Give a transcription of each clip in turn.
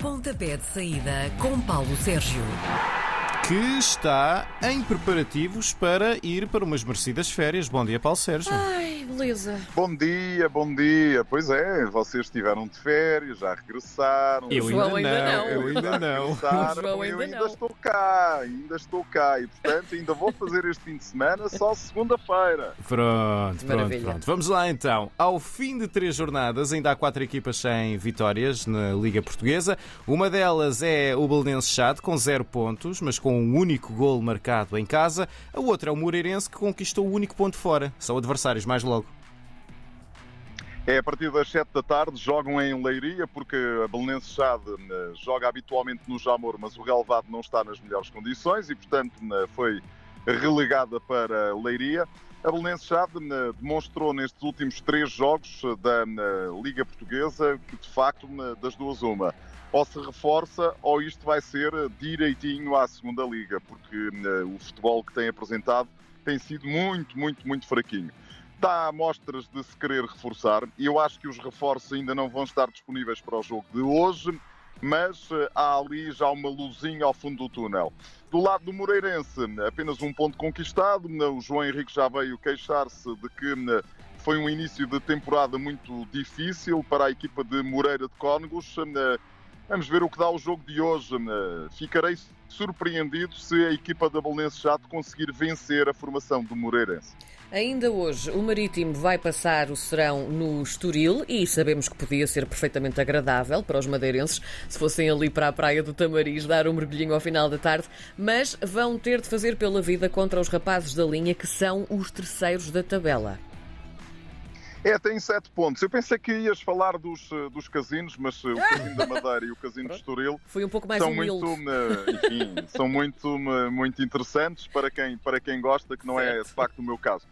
Pontapé de saída com Paulo Sérgio. Que está em preparativos para ir para umas merecidas férias. Bom dia, Paulo Sérgio. Ai, beleza. Bom dia, bom dia. Pois é, vocês estiveram de férias, já regressaram. Eu João ainda ainda não, não. eu ainda não. João eu ainda ainda não. estou cá, ainda estou cá. E portanto ainda vou fazer este fim de semana só segunda-feira. Pronto, pronto, Maravilha. pronto. Vamos lá então. Ao fim de três jornadas, ainda há quatro equipas sem vitórias na Liga Portuguesa. Uma delas é o Belenenses Chade, com zero pontos, mas com um único gol marcado em casa. A outra é o Moreirense, que conquistou o único ponto fora. São adversários mais logo. É a partir das 7 da tarde, jogam em Leiria, porque a Belenense Chade eh, joga habitualmente no Jamor, mas o relevado não está nas melhores condições e, portanto, eh, foi relegada para Leiria. A Belenense Chade eh, demonstrou nestes últimos três jogos da Liga Portuguesa que, de facto, das duas uma. Ou se reforça, ou isto vai ser direitinho à segunda Liga, porque o futebol que tem apresentado tem sido muito, muito, muito fraquinho dá amostras de se querer reforçar eu acho que os reforços ainda não vão estar disponíveis para o jogo de hoje, mas eh, há ali já uma luzinha ao fundo do túnel. Do lado do Moreirense, apenas um ponto conquistado. O João Henrique já veio queixar-se de que eh, foi um início de temporada muito difícil para a equipa de Moreira de Cónegos. Vamos ver o que dá o jogo de hoje. Ficarei surpreendido se a equipa da Belenense Chato conseguir vencer a formação do Moreirense. Ainda hoje, o Marítimo vai passar o serão no Estoril e sabemos que podia ser perfeitamente agradável para os madeirenses se fossem ali para a praia do Tamariz dar um mergulhinho ao final da tarde, mas vão ter de fazer pela vida contra os rapazes da linha que são os terceiros da tabela. É, tem sete pontos. Eu pensei que ias falar dos, eh, dos casinos, mas eh, o Casino da Madeira e o Casino de Estoril Foi um pouco mais são humilde. muito, eh, enfim, são muito, muito interessantes para quem, para quem gosta, que não é Certo. de facto o meu caso.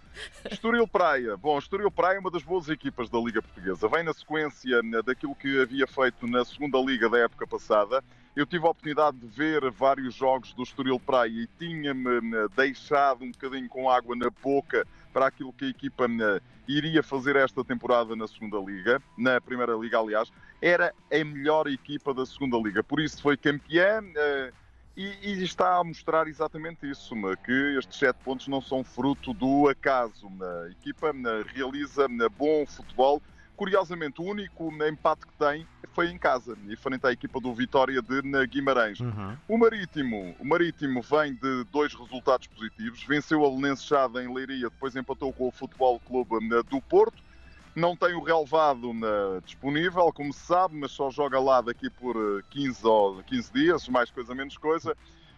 Estoril Praia. Bom, Estoril Praia é uma das boas equipas da Liga Portuguesa. Vem na sequência né, daquilo que havia feito na segunda Liga da época passada. Eu tive a oportunidade de ver vários jogos do Estoril Praia e tinha-me né, deixado um bocadinho com água na boca para aquilo que a equipa né, iria fazer esta temporada na segunda Liga, na Primeira Liga, aliás. Era a melhor equipa da segunda Liga. Por isso foi campeã. E, e está a mostrar exatamente isso, que estes sete pontos não são fruto do acaso. A equipa realiza bom futebol. Curiosamente, o único empate que tem foi em casa, e frente à equipa do Vitória de Guimarães. O Marítimo, o Marítimo vem de dois resultados positivos. Venceu a Lenense Chade em Leiria, depois empatou com o Futebol Clube do Porto. Não tem o relevado né, disponível, como se sabe, mas só joga lá daqui por eh, 15 ou 15 dias, mais coisa menos coisa.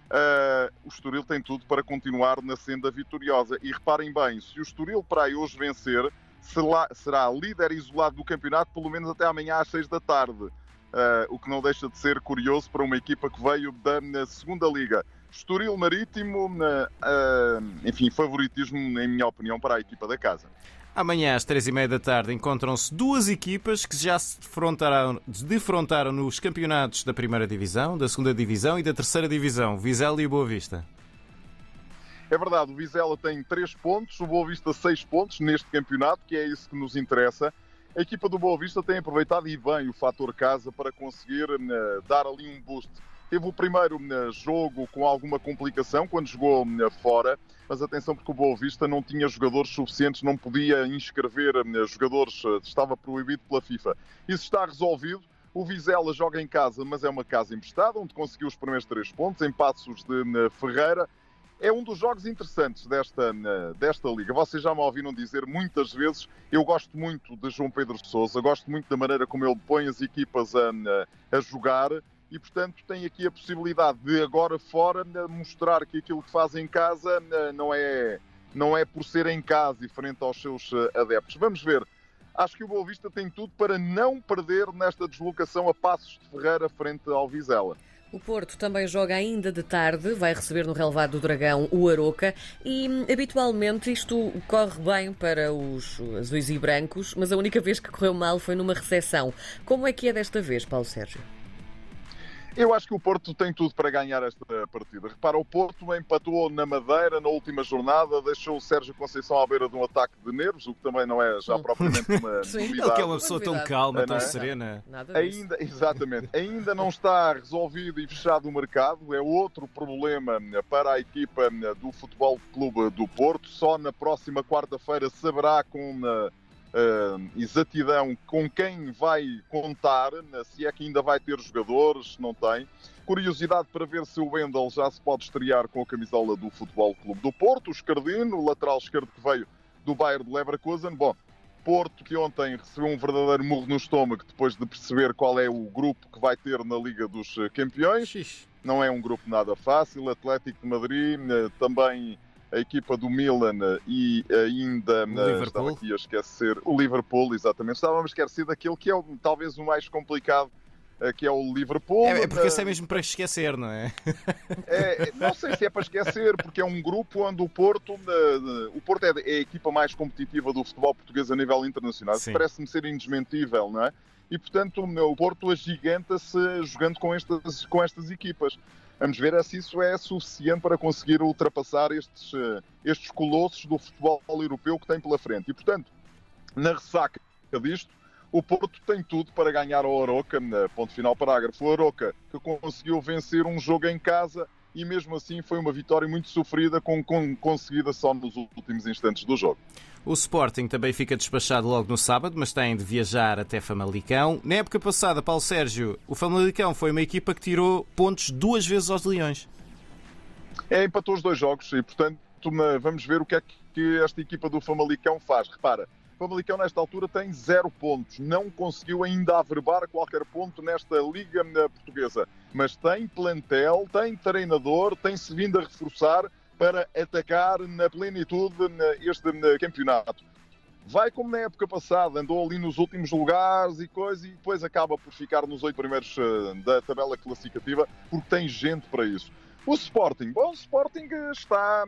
Eh, o Estoril tem tudo para continuar na senda vitoriosa. E reparem bem, se o Estoril para aí hoje vencer, será, líder isolado do campeonato pelo menos até amanhã às 6 da tarde. Eh, o que não deixa de ser curioso para uma equipa que veio da na segunda liga. Estoril Marítimo, na, eh, enfim, favoritismo, em minha opinião, para a equipa da casa. Amanhã, às três e meia da tarde, encontram-se duas equipas que já se defrontaram, defrontaram nos campeonatos da primeira divisão, da segunda divisão e da terceira divisão, Vizela e Boa Vista. É verdade, o Vizela tem 3 pontos, o Boa Vista 6 pontos neste campeonato, que é isso que nos interessa. A equipa do Boa Vista tem aproveitado e bem o fator casa para conseguir eh, dar ali um boost. Teve o primeiro eh, jogo com alguma complicação quando jogou eh, fora, mas atenção porque o Boa Vista não tinha jogadores suficientes, não podia inscrever eh, jogadores, eh, estava proibido pela FIFA. Isso está resolvido. O Vizela joga em casa, mas é uma casa emprestada, onde conseguiu os primeiros três pontos, em Passos de Ferreira. É um dos jogos interessantes desta, desta liga. Vocês já me ouviram dizer muitas vezes, eu gosto muito de João Pedro Sousa, gosto muito da maneira como ele põe as equipas a, a jogar e, portanto, tem aqui a possibilidade de agora fora eh, mostrar que aquilo que faz em casa eh, não é, não é por ser em casa e frente aos seus eh, adeptos. Vamos ver. Acho que o Boa Vista tem tudo para não perder nesta deslocação a Passos de Ferreira frente ao Vizela. O Porto também joga ainda de tarde, vai receber no relevado do Dragão o Aroca e hum, habitualmente isto corre bem para os azuis e brancos, mas a única vez que correu mal foi numa recepção. Como é que é desta vez, Paulo Sérgio? Eu acho que o Porto tem tudo para ganhar esta partida. Repara, o Porto empatou na Madeira na última jornada, deixou o Sérgio Conceição à beira de um ataque de nervos, o que também não é já propriamente uma Sim. Ele novidade. que é uma pessoa tão calma, tão é? serena. Nada. Ainda, exatamente, ainda não está resolvido e fechado o mercado, é outro problema para a equipa do Futebol Clube do Porto. Só na próxima quarta-feira saberá com eh, exatidão com quem vai contar, né, se é que ainda vai ter jogadores, se não tem. Curiosidade para ver se o Wendel já se pode estrear com a camisola do Futebol Clube do Porto, o Escardino, o lateral esquerdo que veio do Bayern de Leverkusen. Bom, Porto que ontem recebeu um verdadeiro murro no estômago depois de perceber qual é o grupo que vai ter na Liga dos eh, Campeões. Não é um grupo nada fácil. Atlético de Madrid, eh, também a equipa do Milan eh, e ainda O eh, Liverpool. estava aqui a esquecer o Liverpool, exatamente. Estávamos a esquecer daquele que é o- talvez o mais complicado, eh, que é o Liverpool. É, é porque esse é mesmo para esquecer, não é? é, é, não sei se é para esquecer, porque é um grupo onde o Porto, o Porto é, é a equipa mais competitiva do futebol português a nível internacional. Isso. Parece-me ser indesmentível, não é? E portanto o Porto agiganta-se jogando com estas, com estas equipas. Vamos ver se isso é suficiente para conseguir ultrapassar estes, eh, estes colossos do futebol europeu que tem pela frente. E portanto, na ressaca disto, o Porto tem tudo para ganhar ao Aroca, ponto final parágrafo. O Aroca que conseguiu vencer um jogo em casa e mesmo assim foi uma vitória muito sofrida, com, com- conseguida só nos últimos instantes do jogo. O Sporting também fica despachado logo no sábado, mas tem de viajar até Famalicão. Na época passada, Paulo Sérgio, o Famalicão foi uma equipa que tirou pontos duas vezes aos Leões. É, empatou os dois jogos e, portanto, vamos ver o que é que esta equipa do Famalicão faz. Repara, Famalicão, nesta altura, tem zero pontos. Não conseguiu ainda averbar qualquer ponto nesta Liga eh, Portuguesa. Mas tem plantel, tem treinador, tem-se vindo a reforçar para atacar na plenitude eh, este eh, campeonato. Vai como na época passada, andou ali nos últimos lugares e coisa, e depois acaba por ficar nos oito primeiros da tabela classificativa, porque tem gente para isso. O Sporting, bom, o Sporting está,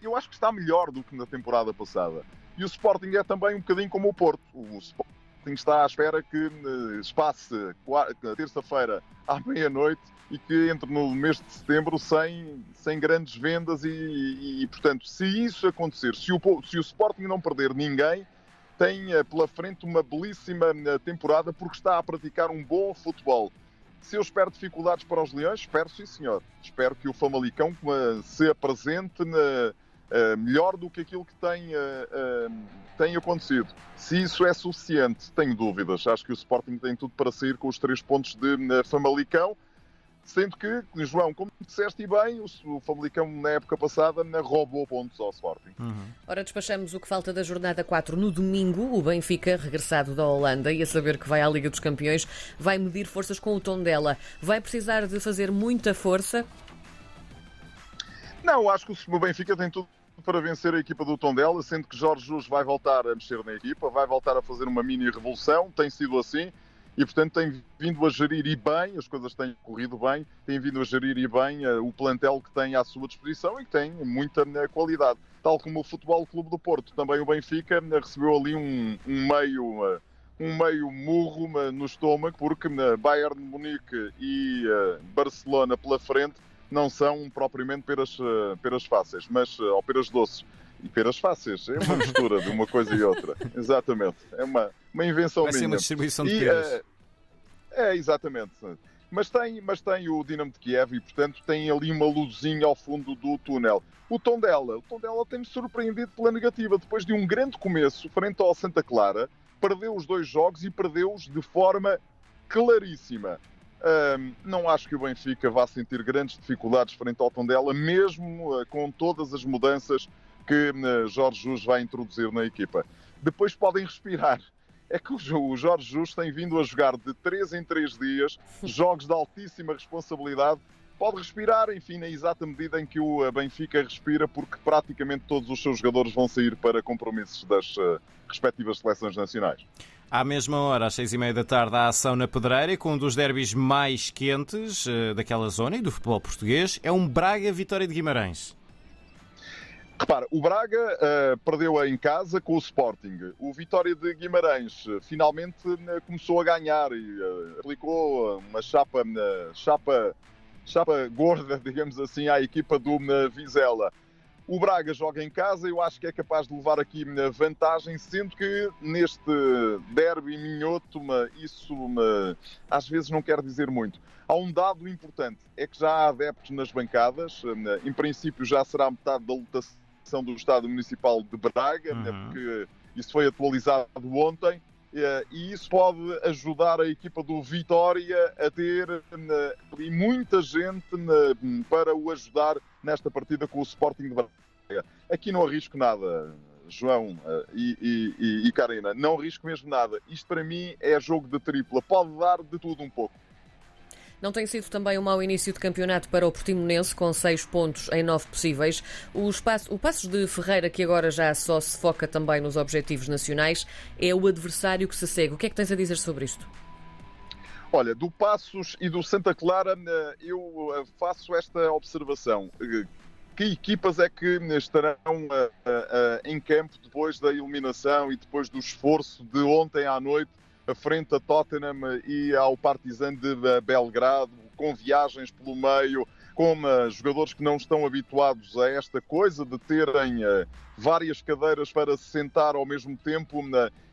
eu acho que está melhor do que na temporada passada. E o Sporting é também um bocadinho como o Porto. O Sporting está à espera que eh, se passe terça-feira à meia-noite e que entre no mês de setembro sem, sem grandes vendas e, e- e, portanto, se isso acontecer, se o, se o Sporting não perder ninguém, tem eh, pela frente uma belíssima eh, temporada porque está a praticar um bom futebol. Se eu espero dificuldades para os Leões, espero sim, senhor. Espero que o Famalicão se apresente na- eh, melhor do que aquilo que tem, eh, eh, tem acontecido. Se isso é suficiente, tenho dúvidas. Acho que o Sporting tem tudo para sair com os três pontos de Famalicão. Sendo que, João, como disseste e bem, o, Famalicão na época passada roubou pontos ao Sporting. Ora, despachamos o que falta da jornada 4 no domingo. O Benfica, regressado da Holanda e a saber que vai à Liga dos Campeões, vai medir forças com o tom dela. Vai precisar de fazer muita força. Não, acho que o Benfica tem tudo para vencer a equipa do Tondela, sendo que Jorge Jesus vai voltar a mexer na equipa, vai voltar a fazer uma mini revolução, tem sido assim, e portanto tem vindo a gerir e bem, as coisas têm corrido bem, tem vindo a gerir e bem eh, o plantel que tem à sua disposição e que tem muita eh, qualidade. Tal como o Futebol Clube do Porto, também o Benfica eh, recebeu ali um, um meio... um meio murro no estômago, porque Bayern de Munique e Barcelona pela frente não são propriamente peras, eh, peras fáceis, mas, eh, ou peras doces. E peras fáceis, é uma mistura de uma coisa e outra. Exatamente. É uma, uma invenção Vai ser minha. uma distribuição de E, peras. eh, é, exatamente. Mas tem, mas tem o Dinamo de Kiev e, portanto, tem ali uma luzinha ao fundo do túnel. O Tondela, o Tondela tem-me surpreendido pela negativa. Depois de um grande começo, frente ao Santa Clara, perdeu os dois jogos e perdeu-os de forma claríssima. Ahm, não acho que o Benfica vá sentir grandes dificuldades frente ao Tondela, mesmo eh, com todas as mudanças que eh, Jorge Jesus vai introduzir na equipa. Depois podem respirar. É que o Jo- o Jorge Jesus tem vindo a jogar de 3 em 3 dias, jogos de altíssima responsabilidade. Pode respirar, enfim, na exata medida em que o eh, Benfica respira, porque praticamente todos os seus jogadores vão sair para compromissos das eh, respectivas seleções nacionais. À mesma hora, às seis e meia da tarde, há ação na Pedreira com um dos derbys mais quentes eh, daquela zona e do futebol português é um Braga-Vitória de Guimarães. Repara, o Braga uh, perdeu em casa com o Sporting. O Vitória de Guimarães uh, finalmente uh, começou a ganhar e aplicou uma chapa, chapa, chapa gorda, digamos assim, à equipa do Vizela. O Braga joga em casa, eu acho que é capaz de levar aqui vantagem, sendo que neste derby minhoto, isso às vezes não quer dizer muito. Há um dado importante, é que já há adeptos nas bancadas, em princípio já será metade da lotação do Estado Municipal de Braga, né, uhum. porque isso foi atualizado ontem, eh, e isso pode ajudar a equipa do Vitória a ter né, muita gente né, para o ajudar nesta partida com o Sporting de Braga. Aqui não arrisco nada, João eh, e, e, e Karina, não arrisco mesmo nada. Isto para mim é jogo de tripla, pode dar de tudo um pouco. Não tem sido também um mau início de campeonato para o Portimonense, com seis pontos em nove possíveis. O, espaço, o Passos de Ferreira, que agora já só se foca também nos objetivos nacionais, é o adversário que se segue. O que é que tens a dizer sobre isto? Olha, do Passos e do Santa Clara, eh, eu eh, faço esta observação. Eh, que equipas é que estarão em campo depois da eliminação e depois do esforço de ontem à noite frente a Tottenham e ao Partizan de Belgrado, com viagens pelo meio, com jogadores que não estão habituados a esta coisa de terem uh, várias cadeiras para se sentar ao mesmo tempo.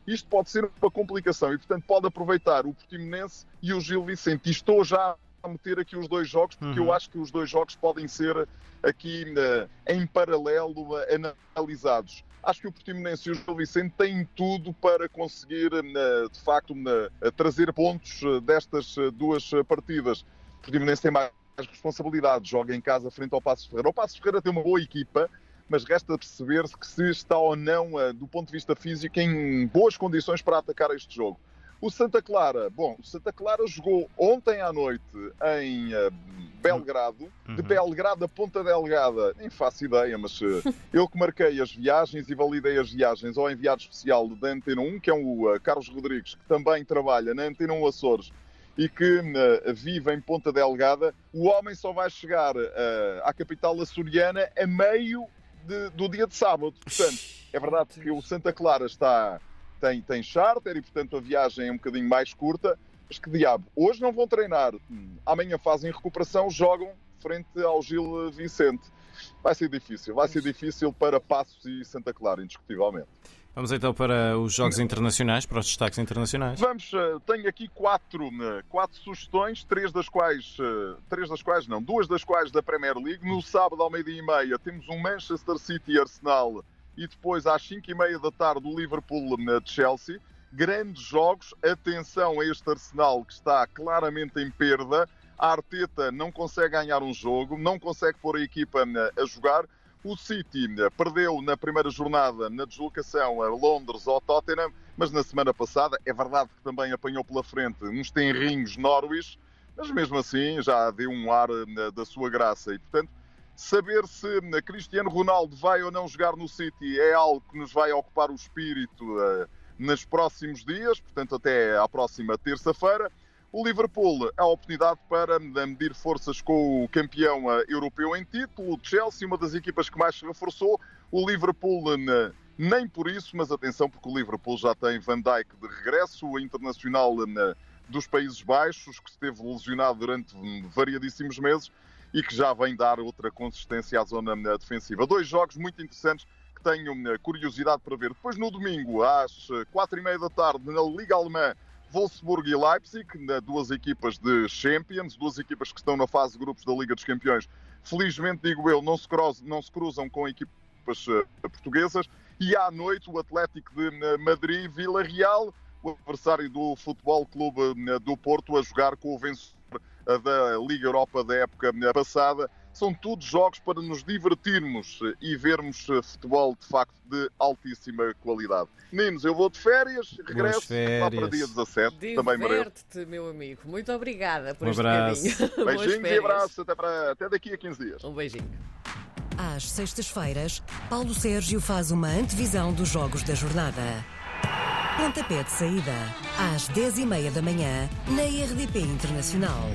Isto pode ser uma complicação e, portanto, pode aproveitar o Portimonense e o Gil Vicente. E estou já a meter aqui os dois jogos, porque uhum. eu acho que os dois jogos podem ser aqui em paralelo analisados acho que o Portimonense e o Gil Vicente têm tudo para conseguir, eh, de facto, eh, trazer pontos eh, destas duas partidas. O Portimonense tem mais responsabilidade, joga em casa frente ao Passo Ferreira. O Passo Ferreira tem uma boa equipa, mas resta perceber-se que se está ou não, do ponto de vista físico, em boas condições para atacar este jogo. O Santa Clara, bom, o Santa Clara jogou ontem à noite em uh, Belgrado, uhum. de Belgrado a Ponta Delgada, nem faço ideia, mas uh, eu que marquei as viagens e validei as viagens ao enviado especial da Antena 1, que é o Carlos Rodrigues, que também trabalha na Antena 1 Açores e que vive em Ponta Delgada, o homem só vai chegar à capital açoriana a meio de, do dia de sábado. Portanto, é verdade que o Santa Clara está tem, tem charter e, portanto, a viagem é um bocadinho mais curta. Mas que diabo, hoje não vão treinar, amanhã fazem recuperação, jogam frente ao Gil Vicente. Vai ser difícil, vai ser difícil para Passos e Santa Clara, indiscutivelmente. Vamos então para os jogos internacionais, para os destaques internacionais. Vamos, eh, tenho aqui quatro, eh, quatro sugestões, três das quais, eh, três das quais não, duas das quais da Premier League. No sábado ao meio-dia e meia temos um Manchester City Arsenal e depois às 5 e meia da tarde o Liverpool de Chelsea. Grandes jogos, atenção a este Arsenal que está claramente em perda. A Arteta não consegue ganhar um jogo, não consegue pôr a equipa a jogar. O City perdeu na primeira jornada na deslocação a Londres ao Tottenham, mas na semana passada é verdade que também apanhou pela frente uns tenrinhos Norwich, mas mesmo assim já deu um ar da sua graça e, portanto, Saber se Cristiano Ronaldo vai ou não jogar no City é algo que nos vai ocupar o espírito uh, nos próximos dias, portanto, até à próxima terça-feira. O Liverpool a oportunidade para medir forças com o campeão uh, europeu em título, o Chelsea, uma das equipas que mais se reforçou. O Liverpool uh, nem por isso, mas atenção, porque o Liverpool já tem Van Dijk de regresso, o internacional dos Países Baixos, que esteve lesionado durante hum, variadíssimos meses e que já vem dar outra consistência à zona defensiva. Dois jogos muito interessantes que tenho curiosidade para ver. Depois, no domingo, às eh, quatro e meia da tarde, na Liga Alemã, Wolfsburg e Leipzig, duas equipas de Champions, duas equipas que estão na fase de grupos da Liga dos Campeões. Felizmente, digo eu, não se, cruzam, não se cruzam com equipas portuguesas. E à noite, o Atlético de Madrid, Vila Real, o adversário do Futebol Clube do Porto, a jogar com o vencedor da Liga Europa da época passada. São todos jogos para nos divertirmos e vermos futebol de facto de altíssima qualidade. Meninos, eu vou de férias, regresso lá para dia 17. Diverte-te, meu amigo. Muito obrigada por um este abraço. Beijinhos e abraços até, para, até daqui a 15 dias. Um beijinho. Às sextas-feiras, Paulo Sérgio faz uma antevisão dos jogos da jornada. Pontapé de saída, às 10h30 da manhã, na RDP Internacional.